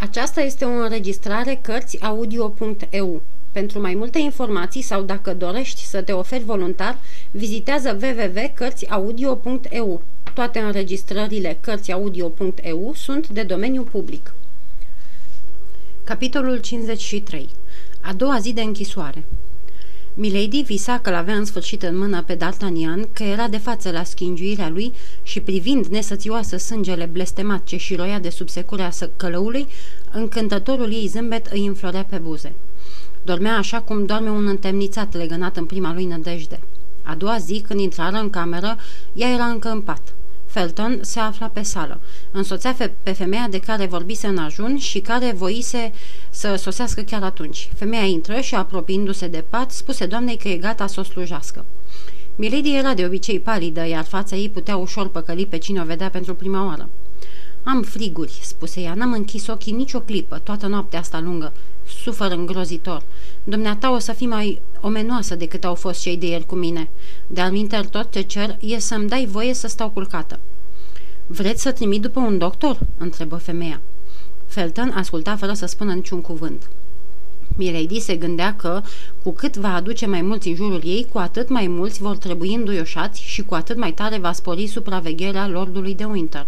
Aceasta este o înregistrare Cărțiaudio.eu. Pentru mai multe informații sau dacă dorești să te oferi voluntar, vizitează www.cărțiaudio.eu. Toate înregistrările Cărțiaudio.eu sunt de domeniu public. Capitolul 53. A doua zi de închisoare. Milady visa că l-avea în sfârșit în mână pe D'Artagnan, că era de față la schingiuirea lui și privind nesățioasă sângele blestemat ce șiroia de sub securea călăului, încântătorul ei zâmbet îi înflorea pe buze. Dormea așa cum doarme un întemnițat legănat în prima lui nădejde. A doua zi, când intrară în cameră, ea era încă în pat. Felton se afla pe sală. Însoțea pe femeia de care vorbise în ajun și care voise să sosească chiar atunci. Femeia intră și, apropiindu-se de pat, spuse doamnei că e gata să o slujească. Milady era de obicei palidă, iar fața ei putea ușor păcăli pe cine o vedea pentru prima oară. Am friguri," spuse ea, n-am închis ochii nicio clipă, toată noaptea asta lungă. Sufăr îngrozitor. Dumneata o să fii mai omenoasă decât au fost cei de ieri cu mine. De-al tot ce cer e să-mi dai voie să stau culcată." Vreți să trimit după un doctor?" întrebă femeia. Felton asculta fără să spună niciun cuvânt. Milady se gândea că, cu cât va aduce mai mulți în jurul ei, cu atât mai mulți vor trebui înduioșați și cu atât mai tare va spori supravegherea lordului de Winter.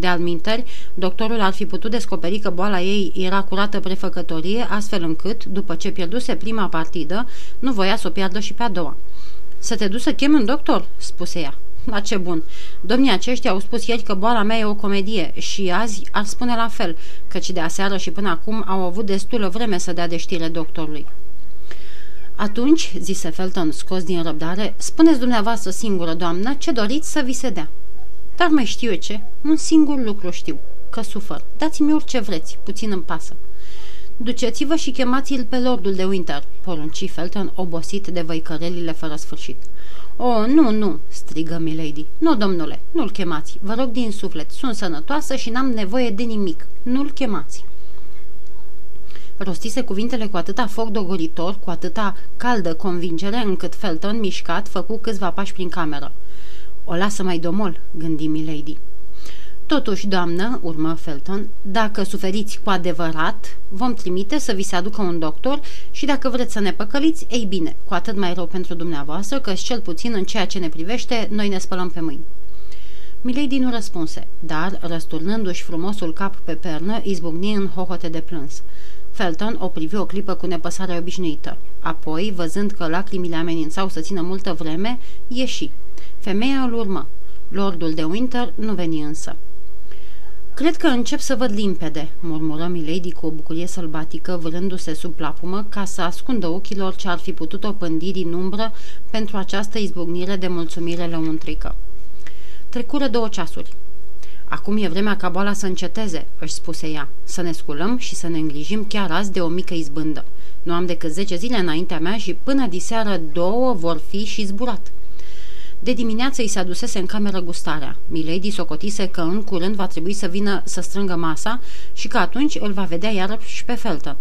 De alminteri, doctorul ar fi putut descoperi că boala ei era curată prefăcătorie, astfel încât, după ce pierduse prima partidă, nu voia să o piardă și pe a doua. Să te duci să chem un doctor?" spuse ea. La ce bun! Domnii aceștia au spus ieri că boala mea e o comedie și azi ar spune la fel, căci de aseară și până acum au avut destulă vreme să dea de știre doctorului. Atunci, zise Felton, scos din răbdare, spuneți dumneavoastră singură, doamnă, ce doriți să vi se dea. Dar mai știu eu ce? Un singur lucru știu, că sufăr. Dați-mi orice vreți, puțin îmi pasă. Duceți-vă și chemați-l pe lordul de Winter, porunci Felton, obosit de văicărelile fără sfârșit. O, nu, nu!" strigă Milady. Nu, domnule, nu-l chemați. Vă rog din suflet, sunt sănătoasă și n-am nevoie de nimic. Nu-l chemați." Rostise cuvintele cu atâta foc dogoritor, cu atâta caldă convingere, încât Felton, mișcat, făcu câțiva pași prin cameră. O lasă mai domol, gândi Milady. Totuși, doamnă, urmă Felton, dacă suferiți cu adevărat, vom trimite să vi se aducă un doctor și dacă vreți să ne păcăliți, ei bine, cu atât mai rău pentru dumneavoastră, că cel puțin în ceea ce ne privește, noi ne spălăm pe mâini. Milady nu răspunse, dar, răsturnându-și frumosul cap pe pernă, izbucni în hohote de plâns. Felton o privi o clipă cu nepăsare obișnuită. Apoi, văzând că lacrimile amenințau să țină multă vreme, ieși. Femeia îl urmă. Lordul de Winter nu veni însă. Cred că încep să văd limpede," murmură Milady cu o bucurie sălbatică, vârându-se sub plapumă ca să ascundă ochilor ce ar fi putut o pândi din umbră pentru această izbucnire de mulțumire lăuntrică. Trecură două ceasuri. Acum e vremea ca boala să înceteze," își spuse ea, să ne sculăm și să ne îngrijim chiar azi de o mică izbândă. Nu am decât zece zile înaintea mea și până diseară două vor fi și zburat." De dimineață îi se adusese în cameră gustarea. Milady socotise că în curând va trebui să vină să strângă masa și că atunci îl va vedea iarăși pe Felton.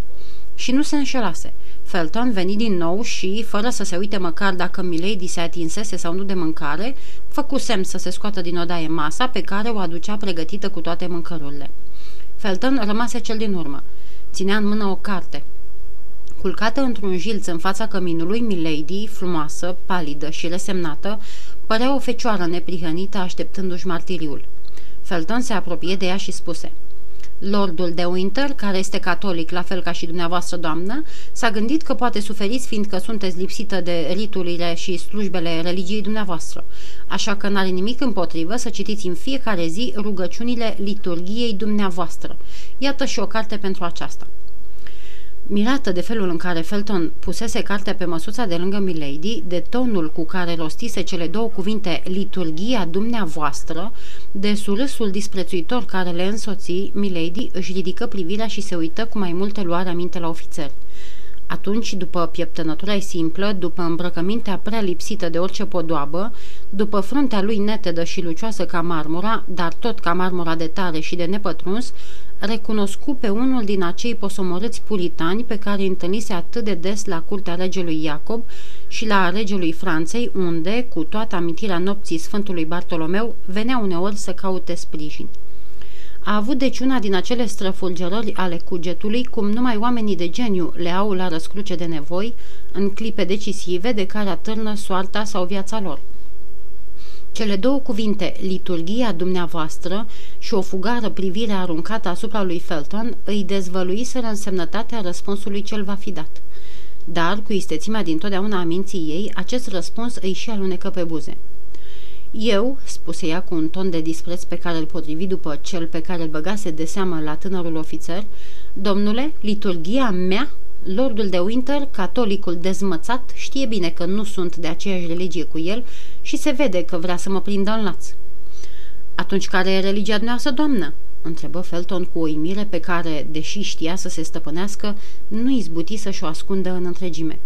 Și nu se înșelase. Felton veni din nou și, fără să se uite măcar dacă Milady se atinsese sau nu de mâncare, făcu semn să se scoată din odaie masa pe care o aducea pregătită cu toate mâncărurile. Felton rămase cel din urmă. Ținea în mână o carte. Culcată într-un jilț în fața căminului, Milady, frumoasă, palidă și resemnată, Părea o fecioară neprihănită așteptându-și martiriul. Felton se apropie de ea și spuse Lordul de Winter, care este catolic, la fel ca și dumneavoastră, doamnă, s-a gândit că poate suferiți fiindcă sunteți lipsită de riturile și slujbele religiei dumneavoastră. Așa că n-are nimic împotrivă să citiți în fiecare zi rugăciunile liturgiei dumneavoastră. Iată și o carte pentru aceasta. Mirată de felul în care Felton pusese cartea pe măsuța de lângă Milady, de tonul cu care rostise cele două cuvinte liturgia dumneavoastră, de surâsul disprețuitor care le însoți, Milady își ridică privirea și se uită cu mai multă luare aminte la ofițer. Atunci, după pieptănătura simplă, după îmbrăcămintea prea lipsită de orice podoabă, după fruntea lui netedă și lucioasă ca marmura, dar tot ca marmura de tare și de nepătruns, recunoscu pe unul din acei posomorâți puritani pe care îi întâlnise atât de des la curtea regelui Iacob și la regelui Franței, unde, cu toată amintirea nopții Sfântului Bartolomeu, venea uneori să caute sprijin. A avut deci una din acele străfulgerări ale cugetului, cum numai oamenii de geniu le au la răscruce de nevoi, în clipe decisive de care atârnă soarta sau viața lor. Cele două cuvinte, liturgia dumneavoastră și o fugară privire aruncată asupra lui Felton, îi dezvăluiseră însemnătatea răspunsului cel va fi dat. Dar, cu istețimea din totdeauna a minții ei, acest răspuns îi și alunecă pe buze. Eu, spuse ea cu un ton de dispreț pe care îl potrivi după cel pe care îl băgase de seamă la tânărul ofițer, domnule, liturgia mea Lordul de Winter, catolicul dezmățat, știe bine că nu sunt de aceeași religie cu el și se vede că vrea să mă prindă în laț. Atunci care e religia dumneavoastră, doamnă?" întrebă Felton cu o imire pe care, deși știa să se stăpânească, nu izbuti să-și o ascundă în întregime.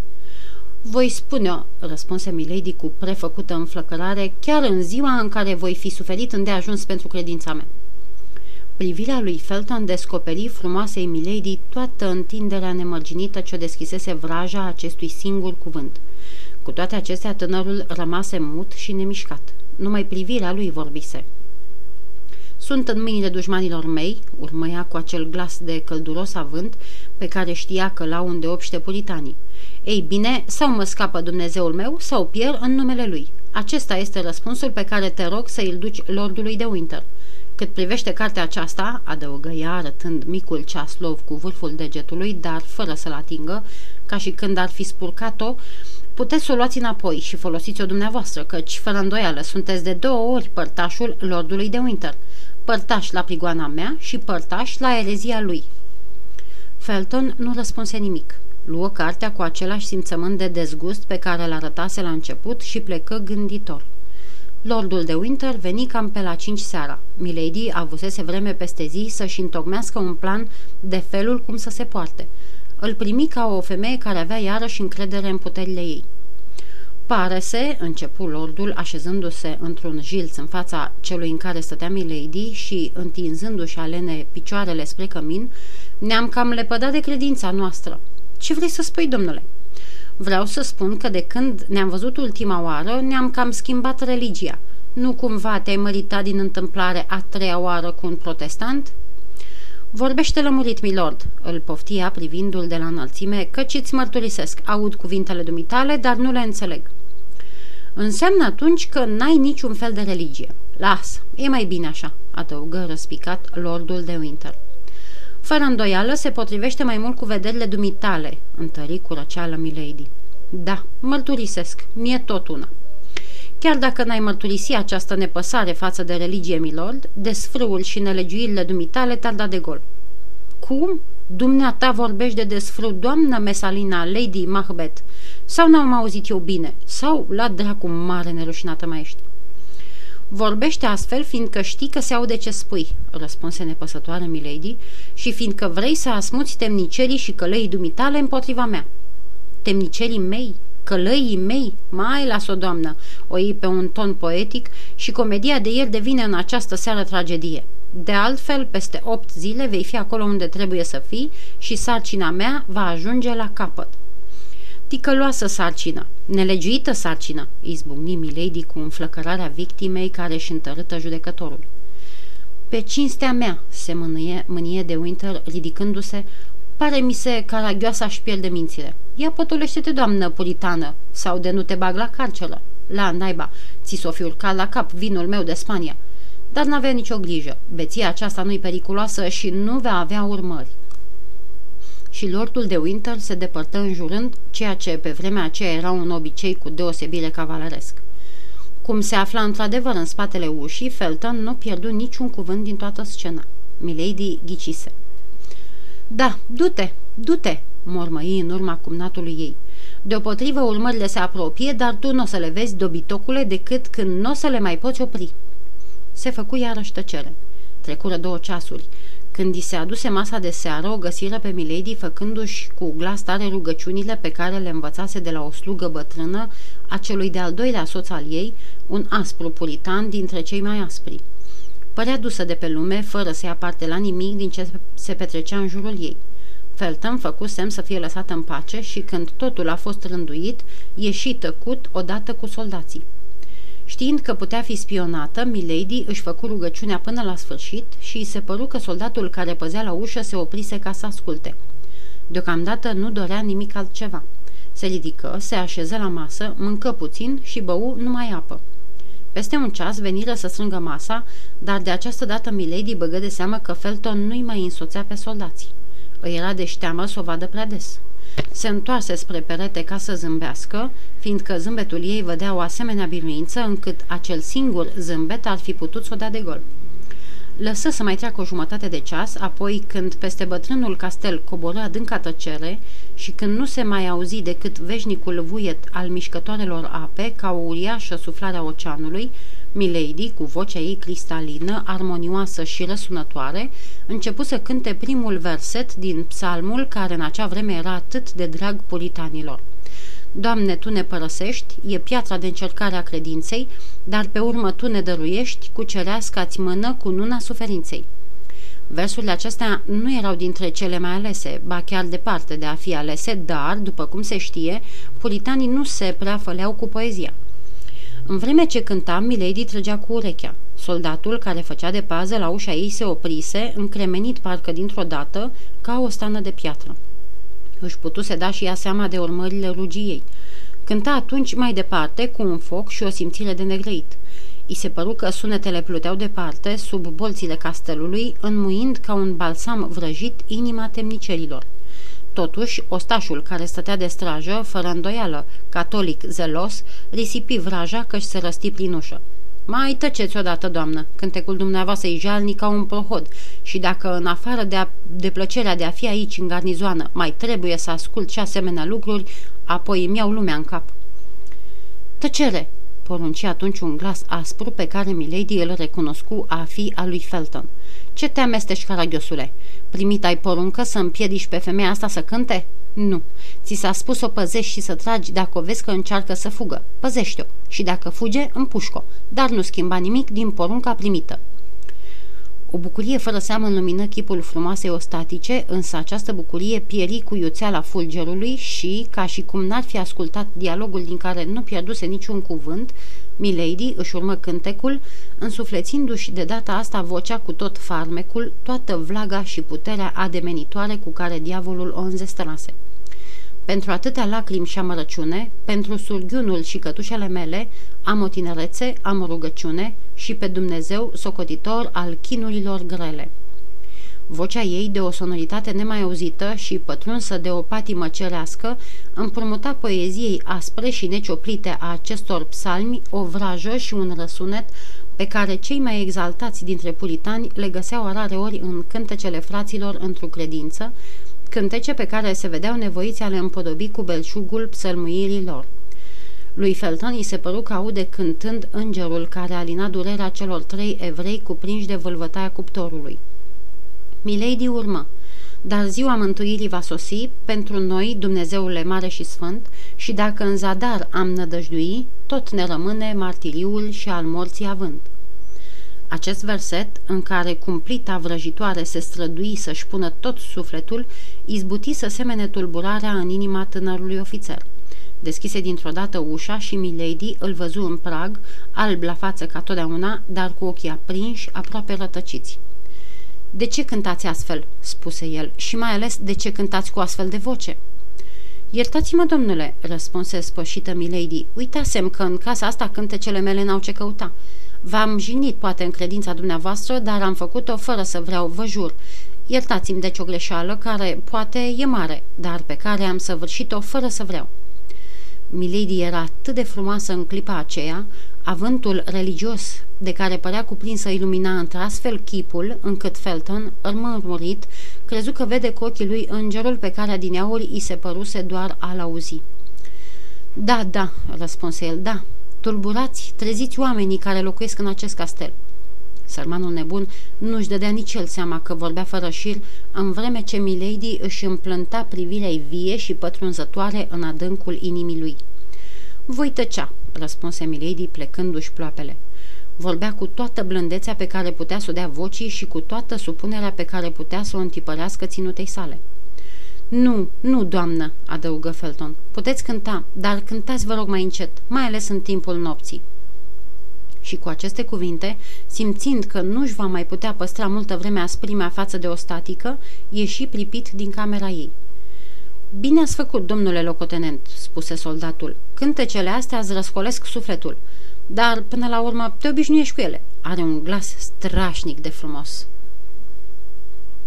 Voi spune-o, răspunse Milady cu prefăcută înflăcărare, chiar în ziua în care voi fi suferit îndeajuns pentru credința mea. Privirea lui Felton descoperi frumoasei Milady toată întinderea nemărginită ce deschisese vraja acestui singur cuvânt. Cu toate acestea, tânărul rămase mut și nemișcat. Numai privirea lui vorbise. Sunt în mâinile dușmanilor mei, urmă ea cu acel glas de călduros avânt pe care știa că l-au îndeopște puritanii. Ei bine, sau mă scapă Dumnezeul meu, sau pierd în numele lui. Acesta este răspunsul pe care te rog să îl duci lordului de Winter. Cât privește cartea aceasta, adăugă ea arătând micul ceaslov cu vârful degetului, dar fără să-l atingă, ca și când ar fi spurcat-o, puteți să o luați înapoi și folosiți-o dumneavoastră, căci, fără îndoială, sunteți de două ori părtașul lordului de Winter. Părtaș la prigoana mea și părtaș la erezia lui. Felton nu răspunse nimic. Luă cartea cu același simțământ de dezgust pe care l arătase la început și plecă gânditor. Lordul de Winter veni cam pe la cinci seara. Milady avusese vreme peste zi să-și întocmească un plan de felul cum să se poarte. Îl primi ca o femeie care avea iarăși încredere în puterile ei. Pare-se, începu lordul, așezându-se într-un jilț în fața celui în care stătea Milady și întinzându-și alene picioarele spre cămin, ne-am cam lepădat de credința noastră. Ce vrei să spui, domnule?" Vreau să spun că de când ne-am văzut ultima oară, ne-am cam schimbat religia. Nu cumva te-ai măritat din întâmplare a treia oară cu un protestant?" Vorbește lămurit, milord, îl poftia privindul de la înălțime, căci îți mărturisesc, aud cuvintele dumitale, dar nu le înțeleg. Înseamnă atunci că n-ai niciun fel de religie. Lasă, e mai bine așa, adăugă răspicat lordul de Winter. Fără îndoială se potrivește mai mult cu vederile dumitale, întări cu răceală Milady. Da, mărturisesc, mie tot una. Chiar dacă n-ai mărturisi această nepăsare față de religie, milord, desfrâul și nelegiuirile dumitale te-ar da de gol. Cum? Dumneata vorbești de desfrâu, doamnă Mesalina, Lady Macbeth. Sau n-am auzit eu bine? Sau, la dracu mare nerușinată mai ești? Vorbește astfel fiindcă știi că se aude ce spui, răspunse nepăsătoare Milady, și fiindcă vrei să asmuți temnicerii și călăii dumitale împotriva mea. Temnicerii mei? Călăii mei? Mai las-o, doamnă, o iei pe un ton poetic și comedia de ieri devine în această seară tragedie. De altfel, peste opt zile vei fi acolo unde trebuie să fii și sarcina mea va ajunge la capăt ticăloasă sarcină, nelegiuită sarcină, izbucni Milady cu înflăcărarea victimei care își întărâtă judecătorul. Pe cinstea mea, se mânie, mânie de Winter, ridicându-se, pare mi se că aragioasa își pierde mințile. Ia potolește-te, doamnă puritană, sau de nu te bag la carceră. La naiba, ți s-o fi urcat la cap vinul meu de Spania. Dar n-avea nicio grijă. Beția aceasta nu-i periculoasă și nu va avea urmări și lordul de Winter se depărtă înjurând ceea ce pe vremea aceea era un obicei cu deosebire cavaleresc. Cum se afla într-adevăr în spatele ușii, Felton nu pierdu niciun cuvânt din toată scena. Milady ghicise. Da, du-te, du-te, mormăi în urma cumnatului ei. Deopotrivă urmările se apropie, dar tu nu o să le vezi, dobitocule, decât când nu o să le mai poți opri. Se făcu iarăși tăcere. Trecură două ceasuri. Când i se aduse masa de seară, o găsiră pe Milady făcându-și cu glas tare rugăciunile pe care le învățase de la o slugă bătrână a celui de-al doilea soț al ei, un aspru puritan dintre cei mai aspri. Părea dusă de pe lume, fără să ia parte la nimic din ce se petrecea în jurul ei. Felton făcu semn să fie lăsată în pace și când totul a fost rânduit, ieși tăcut odată cu soldații. Știind că putea fi spionată, Milady își făcu rugăciunea până la sfârșit și îi se păru că soldatul care păzea la ușă se oprise ca să asculte. Deocamdată nu dorea nimic altceva. Se ridică, se așeză la masă, mâncă puțin și bău numai apă. Peste un ceas veniră să strângă masa, dar de această dată Milady băgă de seamă că Felton nu-i mai însoțea pe soldații. Îi era de șteamă să o vadă prea des. Se întoarse spre perete ca să zâmbească, fiindcă zâmbetul ei vădea o asemenea biruință încât acel singur zâmbet ar fi putut să o dea de gol. Lăsă să mai treacă o jumătate de ceas, apoi când peste bătrânul castel coboră adânca tăcere și când nu se mai auzi decât veșnicul vuiet al mișcătoarelor ape ca o uriașă suflare a oceanului, Milady, cu vocea ei cristalină, armonioasă și răsunătoare, începu să cânte primul verset din psalmul care în acea vreme era atât de drag puritanilor. Doamne, Tu ne părăsești, e piatra de încercare a credinței, dar pe urmă Tu ne dăruiești cu cerească-ți mână cu nuna suferinței. Versurile acestea nu erau dintre cele mai alese, ba chiar departe de a fi alese, dar, după cum se știe, puritanii nu se prea făleau cu poezia. În vreme ce cânta, Milady trăgea cu urechea. Soldatul care făcea de pază la ușa ei se oprise, încremenit parcă dintr-o dată, ca o stană de piatră. Își putuse da și ea seama de urmările rugiei. Cânta atunci mai departe, cu un foc și o simțire de negrăit. I se păru că sunetele pluteau departe, sub bolțile castelului, înmuind ca un balsam vrăjit inima temnicerilor. Totuși, ostașul care stătea de strajă, fără îndoială, catolic zelos, risipi vraja că-și se răsti prin ușă. Mai tăceți odată, doamnă, cântecul dumneavoastră e jalnic ca un prohod și dacă în afară de, a, de plăcerea de a fi aici în garnizoană mai trebuie să ascult și asemenea lucruri, apoi îmi iau lumea în cap. Tăcere! Porunci atunci un glas aspru pe care Milady îl recunoscu a fi a lui Felton. Ce te amestești, caragiosule? Primit ai poruncă să împiedici pe femeia asta să cânte? Nu. Ți s-a spus să o păzești și să tragi dacă o vezi că încearcă să fugă. Păzește-o și dacă fuge, împușcă dar nu schimba nimic din porunca primită. O bucurie fără seamă înlumină chipul frumoasei ostatice, însă această bucurie pieri cu iuțeala fulgerului și, ca și cum n-ar fi ascultat dialogul din care nu pierduse niciun cuvânt, Milady își urmă cântecul, însuflețindu-și de data asta vocea cu tot farmecul, toată vlaga și puterea ademenitoare cu care diavolul o înzestrase. Pentru atâtea lacrimi și amărăciune, pentru surghiunul și cătușele mele, am o tinerețe, am o rugăciune și pe Dumnezeu socotitor al chinurilor grele. Vocea ei, de o sonoritate nemai auzită și pătrunsă de o patimă cerească, împrumuta poeziei aspre și necioplite a acestor psalmi o vrajă și un răsunet pe care cei mai exaltați dintre puritani le găseau rare ori în cântecele fraților într-o credință, cântece pe care se vedeau nevoiți a le împodobi cu belșugul psălmuirii lor. Lui Felton îi se păru că aude cântând îngerul care alina durerea celor trei evrei cuprinși de vâlvătaia cuptorului. Milady urmă, dar ziua mântuirii va sosi pentru noi, Dumnezeule mare și sfânt, și dacă în zadar am nădăjdui, tot ne rămâne martiriul și al morții avânt. Acest verset, în care cumplita vrăjitoare se strădui să-și pună tot sufletul, izbuti să semene tulburarea în inima tânărului ofițer. Deschise dintr-o dată ușa și Milady îl văzu în prag, alb la față ca totdeauna, dar cu ochii aprinși, aproape rătăciți. De ce cântați astfel?" spuse el, și mai ales de ce cântați cu astfel de voce?" Iertați-mă, domnule," răspunse spășită Milady, uitasem că în casa asta cântecele mele n-au ce căuta. V-am jignit poate în credința dumneavoastră, dar am făcut-o fără să vreau, vă jur. Iertați-mi deci o greșeală care poate e mare, dar pe care am săvârșit-o fără să vreau. Milady era atât de frumoasă în clipa aceea, avântul religios de care părea cuprins să ilumina într-astfel chipul, încât Felton, mărmurit, crezu că vede cu ochii lui îngerul pe care adineauri îi se păruse doar a-l auzi. Da, da, răspunse el, da, tulburați, treziți oamenii care locuiesc în acest castel. Sărmanul nebun nu-și dădea nici el seama că vorbea fără șir, în vreme ce Milady își împlânta privirea vie și pătrunzătoare în adâncul inimii lui. Voi tăcea, răspunse Milady plecându-și ploapele. Vorbea cu toată blândețea pe care putea să o dea vocii și cu toată supunerea pe care putea să o întipărească ținutei sale. Nu, nu, doamnă, adăugă Felton. Puteți cânta, dar cântați vă rog mai încet, mai ales în timpul nopții. Și cu aceste cuvinte, simțind că nu-și va mai putea păstra multă vreme asprimea față de o statică, ieși pripit din camera ei. Bine ați făcut, domnule locotenent," spuse soldatul. Cântecele astea îți răscolesc sufletul. Dar, până la urmă, te obișnuiești cu ele. Are un glas strașnic de frumos."